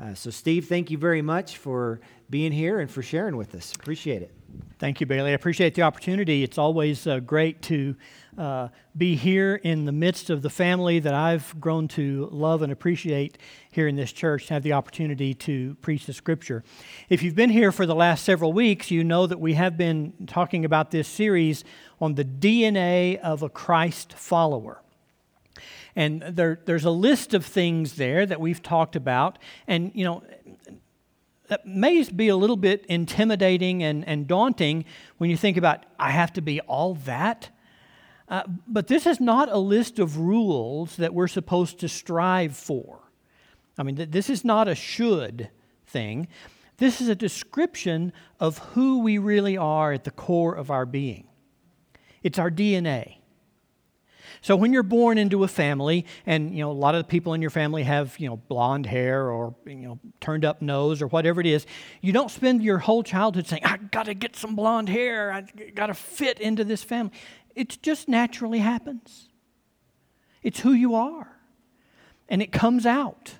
Uh, so, Steve, thank you very much for being here and for sharing with us. Appreciate it. Thank you, Bailey. I appreciate the opportunity. It's always uh, great to uh, be here in the midst of the family that I've grown to love and appreciate here in this church, to have the opportunity to preach the scripture. If you've been here for the last several weeks, you know that we have been talking about this series on the DNA of a Christ follower. And there, there's a list of things there that we've talked about. And, you know, that may be a little bit intimidating and, and daunting when you think about, I have to be all that. Uh, but this is not a list of rules that we're supposed to strive for. I mean, th- this is not a should thing. This is a description of who we really are at the core of our being. It's our DNA. So when you're born into a family, and you know a lot of the people in your family have you know blonde hair or you know turned up nose or whatever it is, you don't spend your whole childhood saying, "I got to get some blonde hair. I got to fit into this family." It just naturally happens. It's who you are, and it comes out.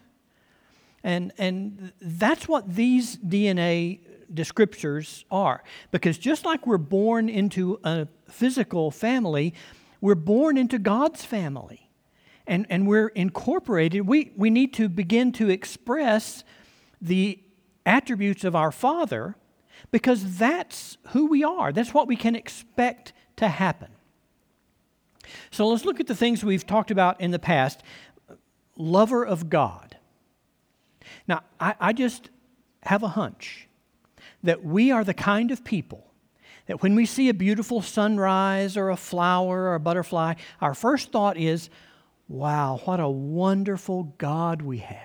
And and that's what these DNA descriptors are. Because just like we're born into a physical family, we're born into God's family and, and we're incorporated. We, we need to begin to express the attributes of our Father because that's who we are. That's what we can expect to happen. So let's look at the things we've talked about in the past. Lover of God. Now, I, I just have a hunch that we are the kind of people that when we see a beautiful sunrise or a flower or a butterfly, our first thought is, wow, what a wonderful God we have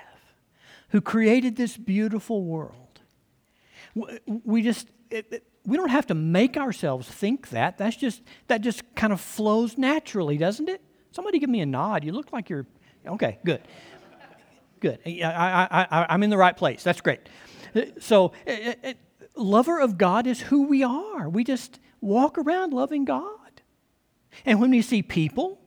who created this beautiful world. We just, it, it, we don't have to make ourselves think that. That's just, that just kind of flows naturally, doesn't it? Somebody give me a nod. You look like you're, okay, good. Good. I, I, I, I'm in the right place. That's great. Uh, so, it, lover of God is who we are. We just walk around loving God. And when we see people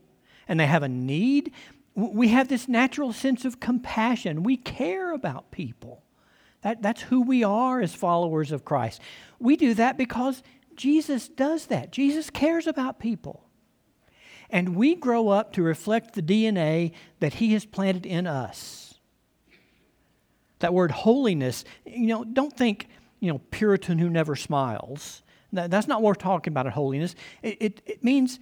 and they have a need, we have this natural sense of compassion. We care about people. That, that's who we are as followers of Christ. We do that because Jesus does that. Jesus cares about people. And we grow up to reflect the DNA that He has planted in us. That word holiness, you know, don't think you know, Puritan who never smiles. That's not what we're talking about at holiness. It, it, it means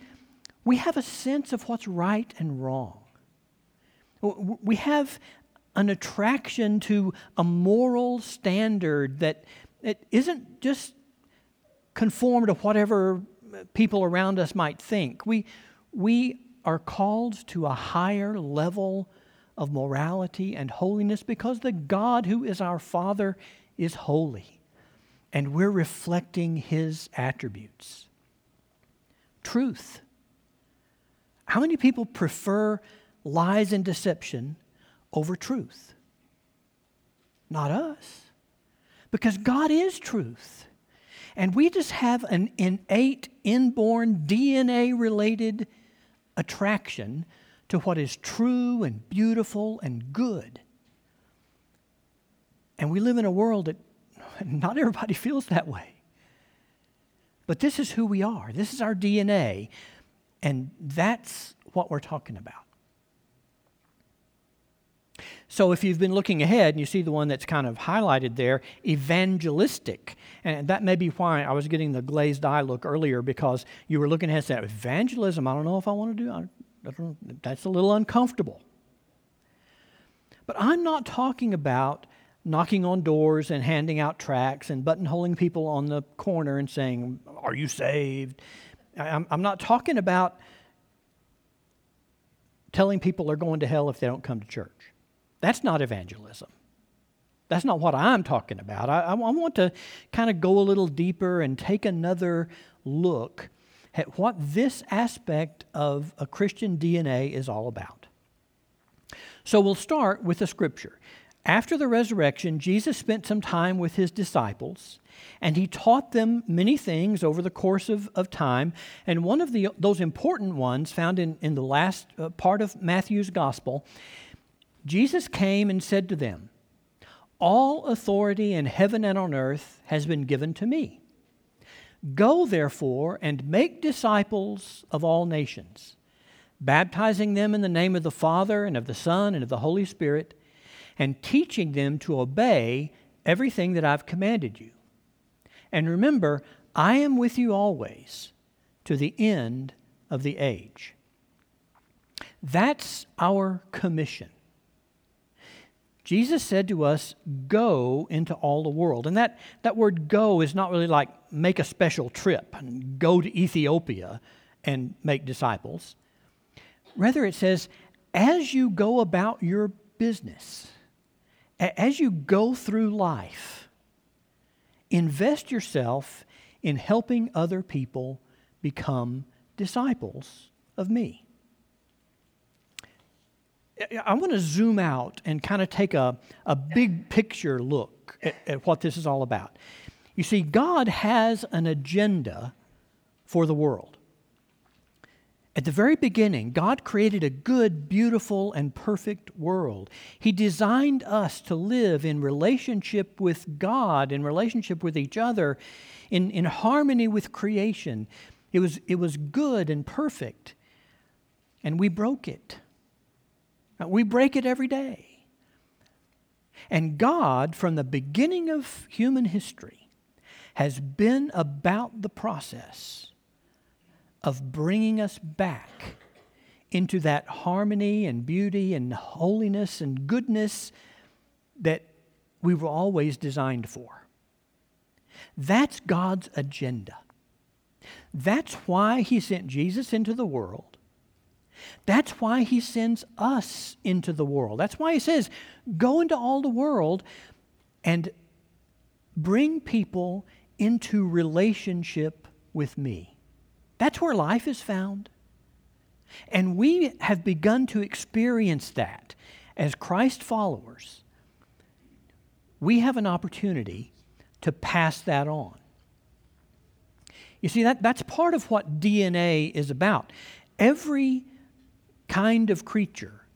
we have a sense of what's right and wrong. We have an attraction to a moral standard that it isn't just conform to whatever people around us might think. We, we are called to a higher level of morality and holiness because the God who is our Father is holy and we're reflecting his attributes. Truth. How many people prefer lies and deception over truth? Not us. Because God is truth. And we just have an innate, inborn, DNA related attraction to what is true and beautiful and good. And we live in a world that Not everybody feels that way. But this is who we are, this is our DNA, and that's what we're talking about. So, if you've been looking ahead and you see the one that's kind of highlighted there, evangelistic. And that may be why I was getting the glazed eye look earlier because you were looking at that evangelism. I don't know if I want to do I that's a little uncomfortable. But I'm not talking about knocking on doors and handing out tracts and buttonholing people on the corner and saying, Are you saved? I'm, I'm not talking about telling people they're going to hell if they don't come to church. That's not evangelism. That's not what I'm talking about. I, I want to kind of go a little deeper and take another look at what this aspect of a Christian DNA is all about. So we'll start with the scripture. After the resurrection, Jesus spent some time with his disciples, and he taught them many things over the course of, of time. And one of the, those important ones, found in, in the last uh, part of Matthew's gospel, Jesus came and said to them, All authority in heaven and on earth has been given to me. Go, therefore, and make disciples of all nations, baptizing them in the name of the Father, and of the Son, and of the Holy Spirit, and teaching them to obey everything that I've commanded you. And remember, I am with you always to the end of the age. That's our commission. Jesus said to us, Go into all the world. And that, that word go is not really like make a special trip and go to Ethiopia and make disciples. Rather, it says, As you go about your business, as you go through life, invest yourself in helping other people become disciples of me. I want to zoom out and kind of take a, a big picture look at, at what this is all about. You see, God has an agenda for the world. At the very beginning, God created a good, beautiful, and perfect world. He designed us to live in relationship with God, in relationship with each other, in, in harmony with creation. It was, it was good and perfect, and we broke it. We break it every day. And God, from the beginning of human history, has been about the process of bringing us back into that harmony and beauty and holiness and goodness that we were always designed for. That's God's agenda. That's why He sent Jesus into the world that's why he sends us into the world. That's why he says, Go into all the world and bring people into relationship with me. That's where life is found. And we have begun to experience that as Christ followers. We have an opportunity to pass that on. You see, that, that's part of what DNA is about. Every kind of creature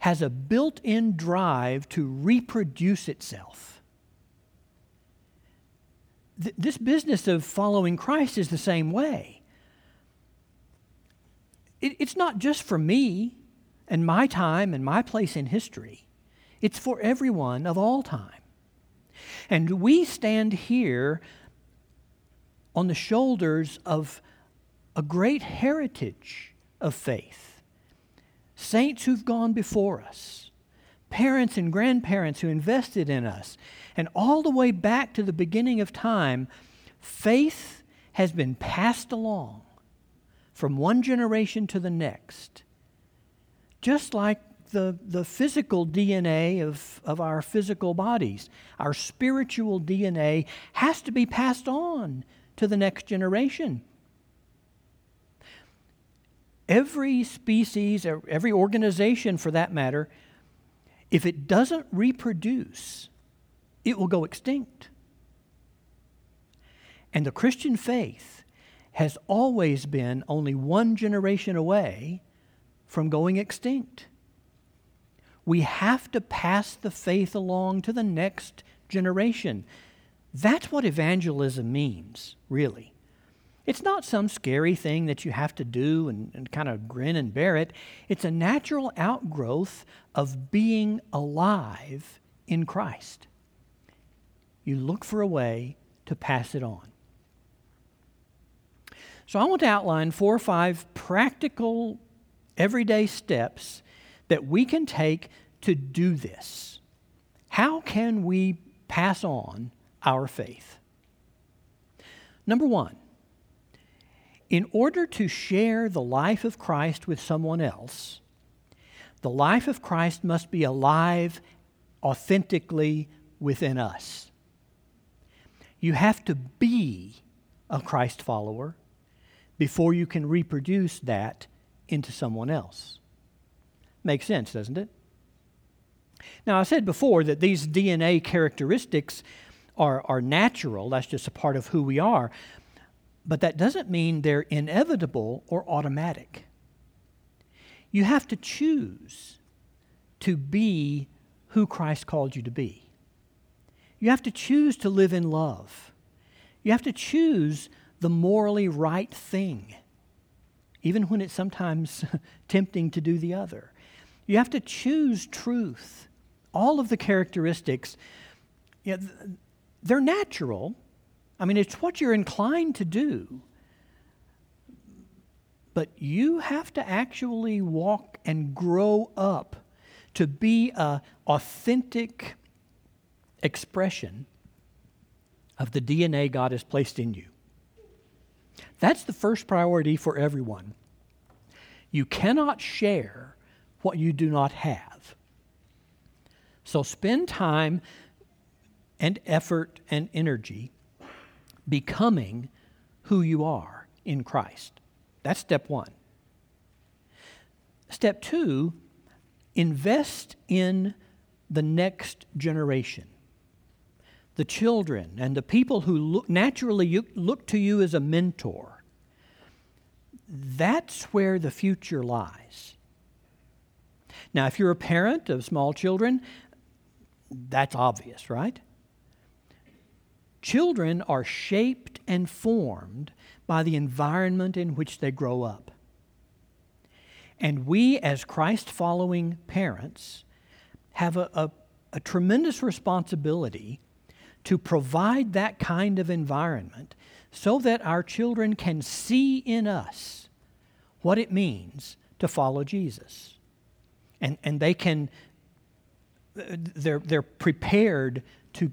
has a built in drive to reproduce itself. Th- this business of following Christ is the same way. It, it's not just for me and my time and my place in history, it's for everyone of all time. And we stand here on the shoulders of a great heritage of faith. Saints who've gone before us, parents and grandparents who invested in us, and all the way back to the beginning of time, faith has been passed along from one generation to the next. Just like the, the physical DNA of, of our physical bodies, our spiritual DNA has to be passed on to the next generation every species, every organization for that matter, if it doesn't reproduce, it will go extinct. And the Christian faith has always been only one generation away from going extinct. We have to pass the faith along to the next generation. That's what evangelism means, really. It's not some scary thing that you have to do and, and kind of grin and bear it. It's a natural outgrowth of being alive in Christ. You look for a way to pass it on. So I want to outline four or five practical, everyday steps that we can take to do this. How can we pass on our faith? Number one, in order to share the life of Christ with someone else, the life of Christ must be alive authentically within us. You have to be a Christ follower before you can reproduce that into someone else. Makes sense, doesn't it? Now, I said before that these DNA characteristics are, are natural, that's just a part of who we are but that doesn't mean they're inevitable or automatic. You have to choose to be who Christ called you to be. You have to choose to live in love. You have to choose the morally right thing, even when it's sometimes tempting to do the other. You have to choose truth. All of the characteristics, you know, they're natural. I mean, it's what you're inclined to do. But you have to actually walk and grow up to be an authentic expression of the DNA God has placed in you. That's the first priority for everyone. You cannot share what you do not have. So spend time and effort and energy becoming who you are in Christ. That's step one. Step two, invest in the next generation the children and the people who look, naturally look to you as a mentor. That's where the future lies. Now, if you're a parent of small children, that's obvious, right? Children are shaped and formed by the environment in which they grow up. And we, as Christ following parents, have a, a, a tremendous responsibility to provide that kind of environment so that our children can see in us what it means to follow Jesus. And, and they can, they're, they're prepared to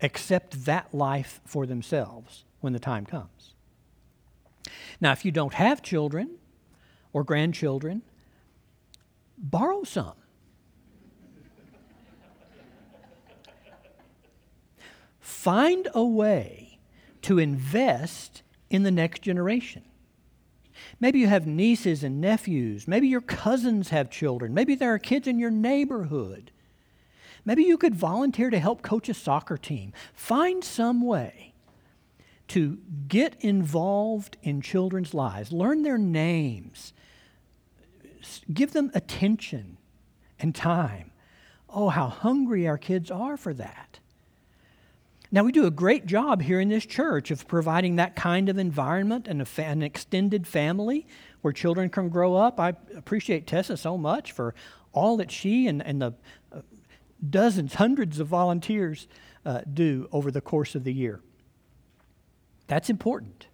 accept that life for themselves when the time comes. Now, if you don't have children or grandchildren, borrow some. Find a way to invest in the next generation. Maybe you have nieces and nephews. Maybe your cousins have children. Maybe there are kids in your neighborhood. Maybe you could volunteer to help coach a soccer team. Find some way to get involved in children's lives, learn their names, give them attention and time. Oh, how hungry our kids are for that. Now, we do a great job here in this church of providing that kind of environment and fa- an extended family where children can grow up. I appreciate Tessa so much for all that she and, and the uh, dozens, hundreds of volunteers uh, do over the course of the year. That's important.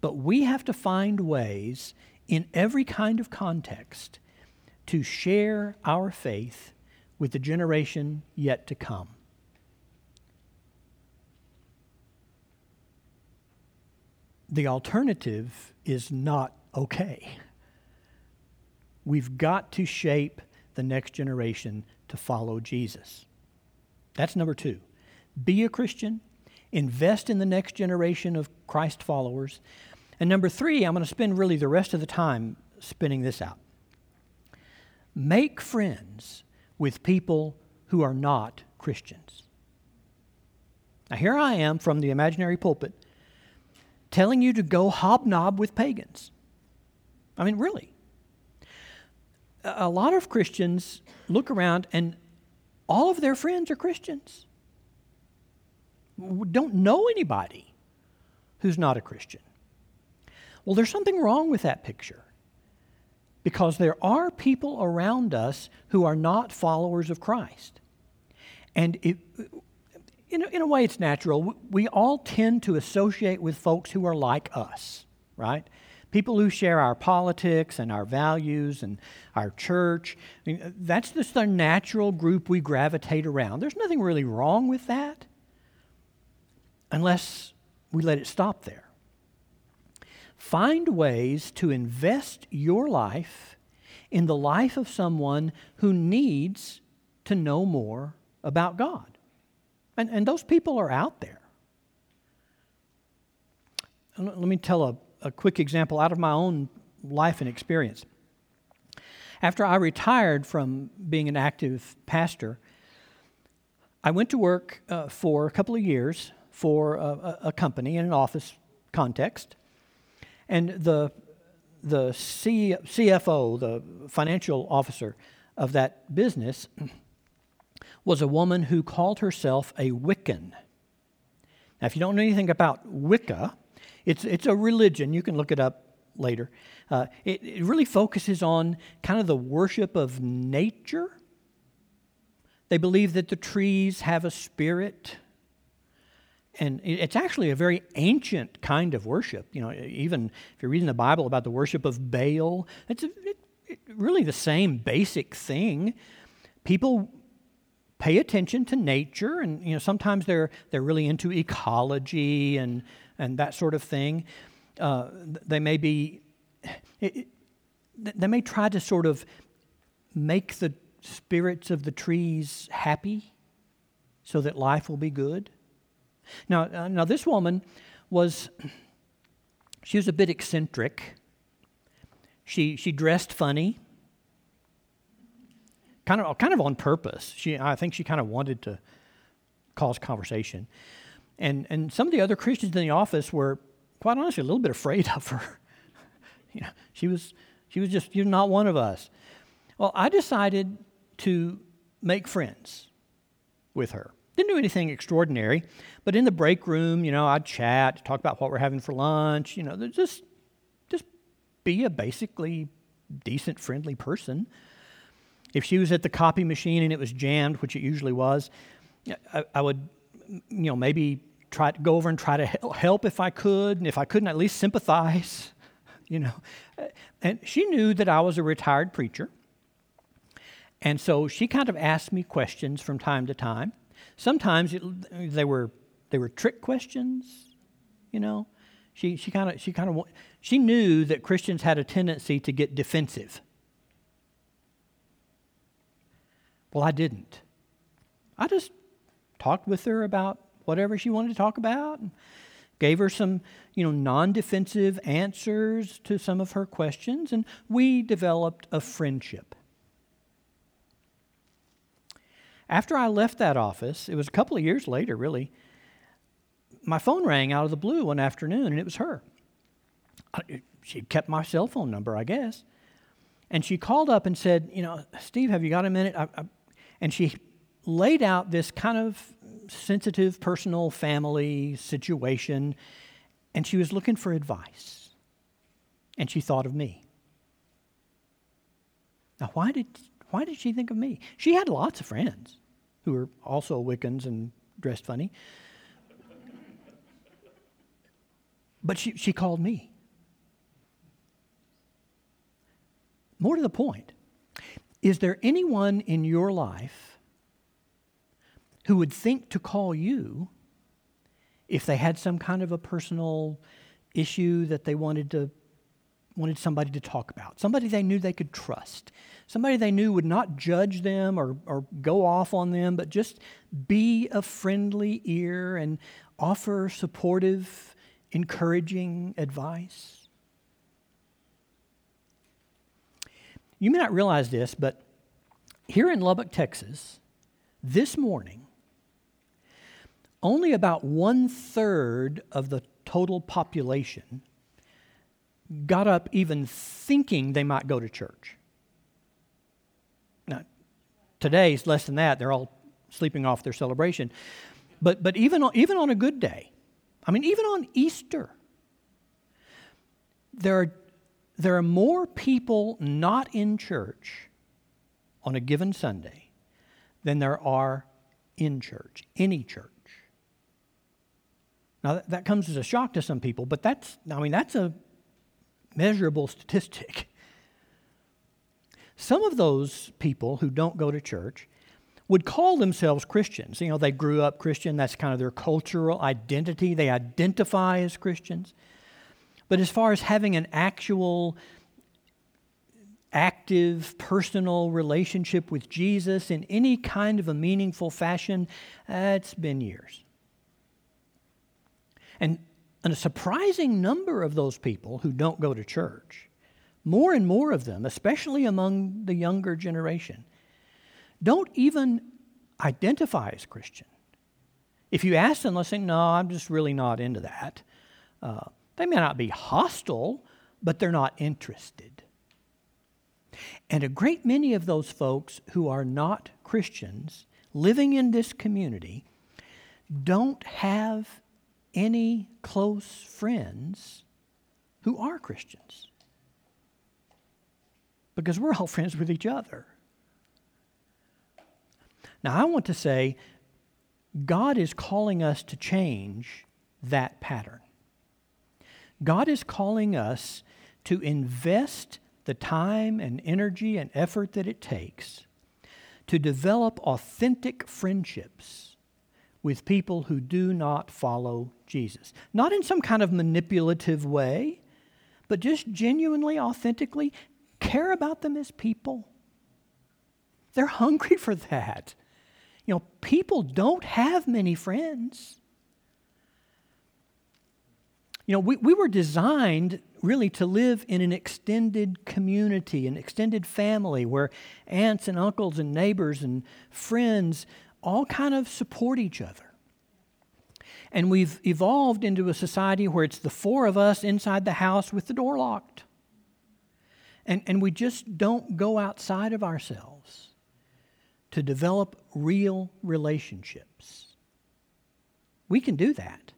But we have to find ways in every kind of context to share our faith with the generation yet to come. The alternative is not okay. We've got to shape the next generation to follow Jesus. That's number two. Be a Christian, invest in the next generation of Christ followers. And number three, I'm going to spend really the rest of the time spinning this out. Make friends with people who are not Christians. Now, here I am from the imaginary pulpit telling you to go hobnob with pagans. I mean, really. A lot of Christians look around and all of their friends are Christians. Don't know anybody who's not a Christian. Well, there's something wrong with that picture because there are people around us who are not followers of Christ. And it, in a, in a way, it's natural. We all tend to associate with folks who are like us, right? People who share our politics and our values and our church. I mean, that's just the natural group we gravitate around. There's nothing really wrong with that unless we let it stop there. Find ways to invest your life in the life of someone who needs to know more about God. And, and those people are out there. Let me tell a, a quick example out of my own life and experience. After I retired from being an active pastor, I went to work uh, for a couple of years for a, a, company in an office context. And the, the C, CFO, the financial officer of that business, was a woman who called herself a Wiccan. Now, if you don't know anything about Wicca, it's, it's a religion. You can look it up later. Uh, it, it really focuses on kind of the worship of nature. They believe that the trees have a spirit. And it's actually a very ancient kind of worship. You know, even if you're reading the Bible about the worship of Baal, it's a, it, it, really the same basic thing. People pay attention to nature, and you know sometimes they're they're really into ecology and and that sort of thing. Uh, they may be, it, they may try to sort of make the spirits of the trees happy so that life will be good. Now, uh, now this woman was, she was a bit eccentric. She, she dressed funny, kind of, kind of on purpose. She, I think she kind of wanted to cause conversation. And, and some of the other Christians in the office were, quite honestly, a little bit afraid of her. you know, she was, she was just, you're not one of us. Well, I decided to make friends with her. Didn't do anything extraordinary, but in the break room, you know, I'd chat, talk about what we're having for lunch, you know, just, just be a basically decent, friendly person. If she was at the copy machine and it was jammed, which it usually was, I, I would you know, maybe try to go over and try to help if I could, and if I couldn't, at least sympathize, you know. And she knew that I was a retired preacher. And so she kind of asked me questions from time to time. Sometimes it, they were they were trick questions, you know. She she kind of she kind of she knew that Christians had a tendency to get defensive. Well, I didn't. I just talked with her about whatever she wanted to talk about, and gave her some, you know, non-defensive answers to some of her questions, and we developed a friendship. After I left that office, it was a couple of years later, really, my phone rang out of the blue one afternoon, and it was her. She kept my cell phone number, I guess. And she called up and said, You know, Steve, have you got a minute? I, I, and she laid out this kind of sensitive personal family situation, and she was looking for advice. And she thought of me. Now, why did, why did she think of me? She had lots of friends who were also Wiccans and dressed funny. But she, she called me. More to the point, is there anyone in your life who would think to call you if they had some kind of a personal issue that they wanted to wanted somebody to talk about? Somebody they knew they could trust. Somebody they knew would not judge them or, or go off on them but just be a friendly ear and offer supportive encouraging advice you may not realize this but here in lubbock texas this morning only about one third of the total population got up even thinking they might go to church. Now, today is less than that. They're all sleeping off their celebration. But, but even, on, even on a good day, I mean, even on Easter, there are, there are more people not in church on a given Sunday than there are in church, any church. Now, that comes as a shock to some people, but that's, I mean, that's a measurable statistic. Some of those people who don't go to church would call themselves Christians. You know, they grew up Christian, that's kind of their cultural identity. They identify as Christians. But as far as having an actual, active, personal relationship with Jesus in any kind of a meaningful fashion, uh, it's been years. And, and a surprising number of those people who don't go to church, more and more of them, especially among the younger generation, don't even identify as Christian. If you ask them, they'll say, No, I'm just really not into that. Uh, they may not be hostile, but they're not interested. And a great many of those folks who are not Christians living in this community don't have any close friends who are Christians. Because we're all friends with each other. Now, I want to say God is calling us to change that pattern. God is calling us to invest the time and energy and effort that it takes to develop authentic friendships with people who do not follow Jesus. Not in some kind of manipulative way, but just genuinely, authentically care about them as people. They're hungry for that. You know, people don't have many friends. You know, we, we were designed really to live in an extended community, an extended family where aunts and uncles and neighbors and friends all kind of support each other. And we've evolved into a society where it's the four of us inside the house with the door locked. And, and we just don't go outside of ourselves to develop real relationships. We can do that.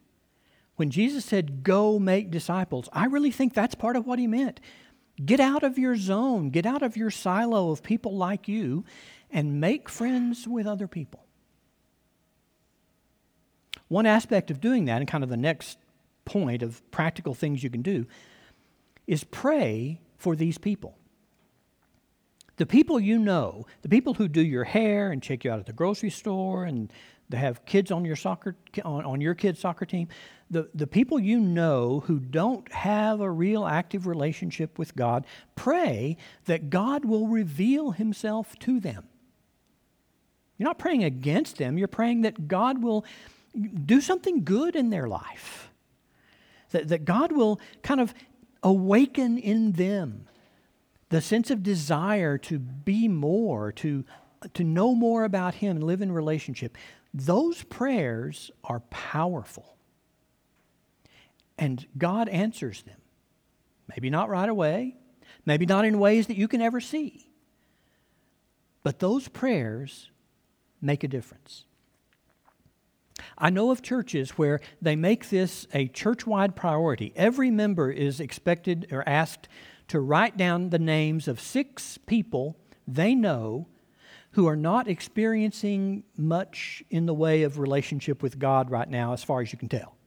When Jesus said, Go make disciples, I really think that's part of what he meant. Get out of your zone, get out of your silo of people like you, and make friends with other people. One aspect of doing that, and kind of the next point of practical things you can do, is pray for these people. The people you know, the people who do your hair and check you out at the grocery store and they have kids on your soccer on, on your kids' soccer team, the, the people you know who don't have a real active relationship with God, pray that God will reveal himself to them. You're not praying against them, you're praying that God will do something good in their life. That, that God will kind of awaken in them the sense of desire to be more, to, to know more about Him and live in relationship. Those prayers are powerful. And God answers them. Maybe not right away, maybe not in ways that you can ever see. But those prayers make a difference. I know of churches where they make this a church wide priority. Every member is expected or asked to write down the names of six people they know who are not experiencing much in the way of relationship with God right now, as far as you can tell.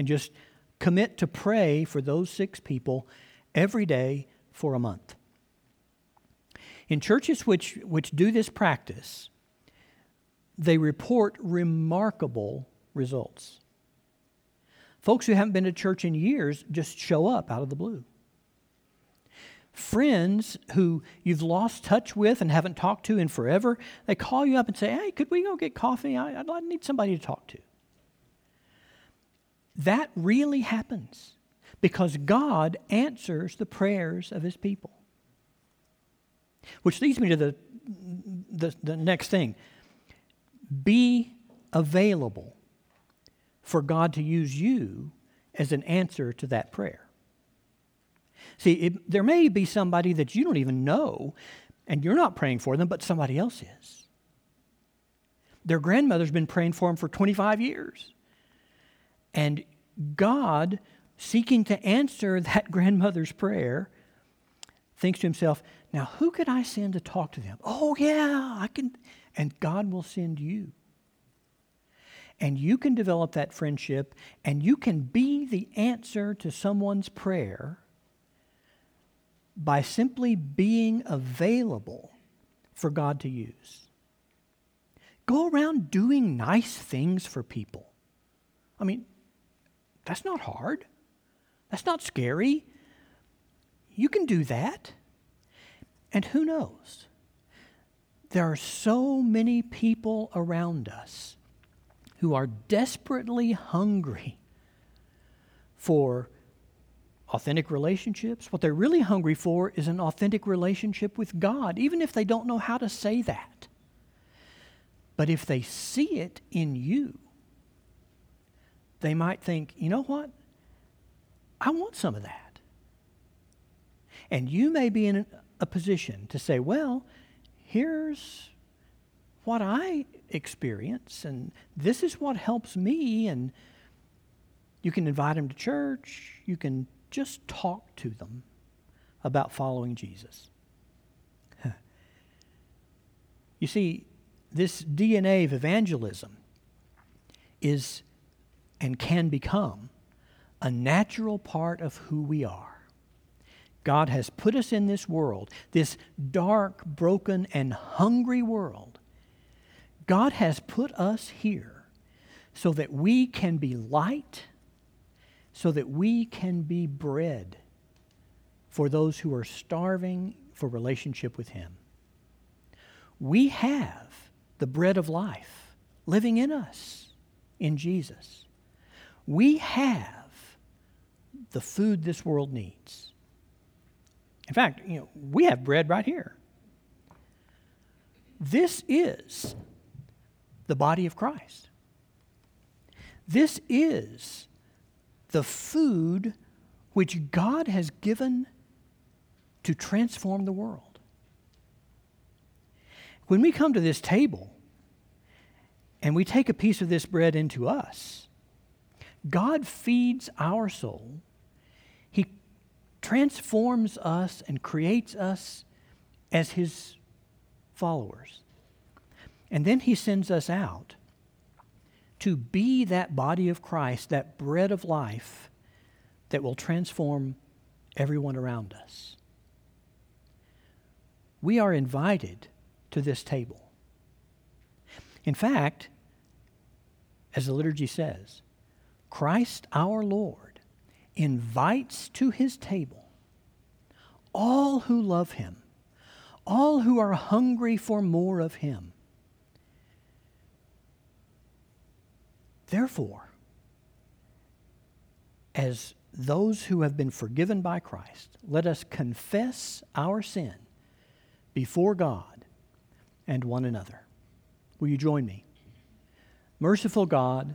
And just commit to pray for those six people every day for a month. In churches which, which do this practice, they report remarkable results. Folks who haven't been to church in years just show up out of the blue. Friends who you've lost touch with and haven't talked to in forever, they call you up and say, Hey, could we go get coffee? I, I need somebody to talk to. That really happens because God answers the prayers of his people. Which leads me to the, the, the next thing be available for God to use you as an answer to that prayer. See, it, there may be somebody that you don't even know, and you're not praying for them, but somebody else is. Their grandmother's been praying for them for 25 years. And God, seeking to answer that grandmother's prayer, thinks to himself, now who could I send to talk to them? Oh, yeah, I can and God will send you. And you can develop that friendship, and you can be the answer to someone's prayer by simply being available for God to use. Go around doing nice things for people. I mean, that's not hard. That's not scary. You can do that. And who knows? There are so many people around us who are desperately hungry for authentic relationships. What they're really hungry for is an authentic relationship with God, even if they don't know how to say that. But if they see it in you, they might think, you know what? I want some of that. And you may be in a position to say, well, here's what I experience, and this is what helps me. And you can invite them to church. You can just talk to them about following Jesus. you see, this DNA of evangelism is and can become a natural part of who we are. God has put us in this world, this dark, broken, and hungry world. God has put us here so that we can be light, so that we can be bread for those who are starving for relationship with Him. We have the bread of life living in us in Jesus. We have the food this world needs. In fact, you know, we have bread right here. This is the body of Christ. This is the food which God has given to transform the world. When we come to this table and we take a piece of this bread into us, God feeds our soul He transforms us and creates us as his followers. And then he sends us out to be that body of Christ, that bread of life that will transform everyone around us. We are invited to this table. In fact, as the liturgy says, Christ our Lord invites to his table all who love him, all who are hungry for more of him. Therefore, as those who have been forgiven by Christ, let us confess our sin before God and one another. Will you join me? Merciful God,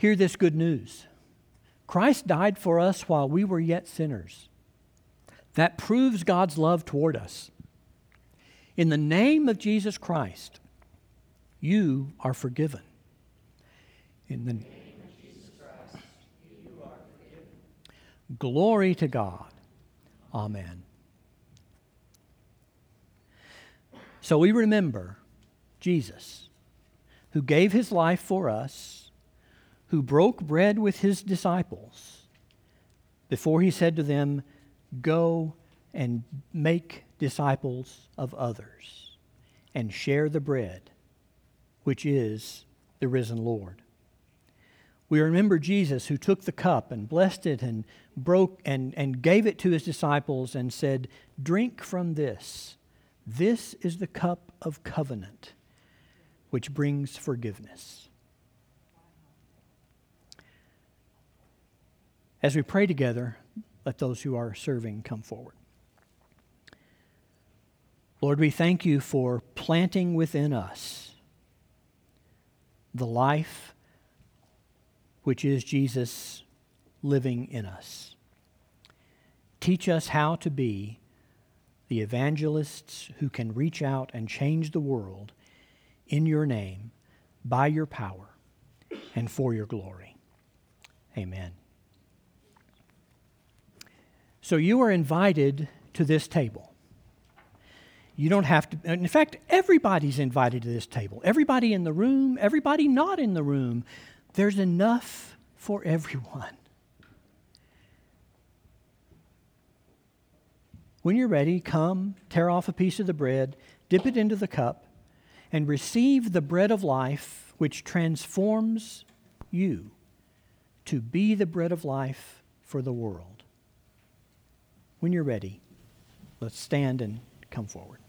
Hear this good news Christ died for us while we were yet sinners. That proves God's love toward us. In the name of Jesus Christ, you are forgiven. In the name of Jesus Christ, you are forgiven. Glory to God. Amen. So we remember Jesus, who gave his life for us who broke bread with his disciples before he said to them, Go and make disciples of others and share the bread, which is the risen Lord. We remember Jesus who took the cup and blessed it and broke and, and gave it to his disciples and said, Drink from this. This is the cup of covenant, which brings forgiveness. As we pray together, let those who are serving come forward. Lord, we thank you for planting within us the life which is Jesus living in us. Teach us how to be the evangelists who can reach out and change the world in your name, by your power, and for your glory. Amen. So you are invited to this table. You don't have to, in fact, everybody's invited to this table. Everybody in the room, everybody not in the room. There's enough for everyone. When you're ready, come, tear off a piece of the bread, dip it into the cup, and receive the bread of life which transforms you to be the bread of life for the world. When you're ready, let's stand and come forward.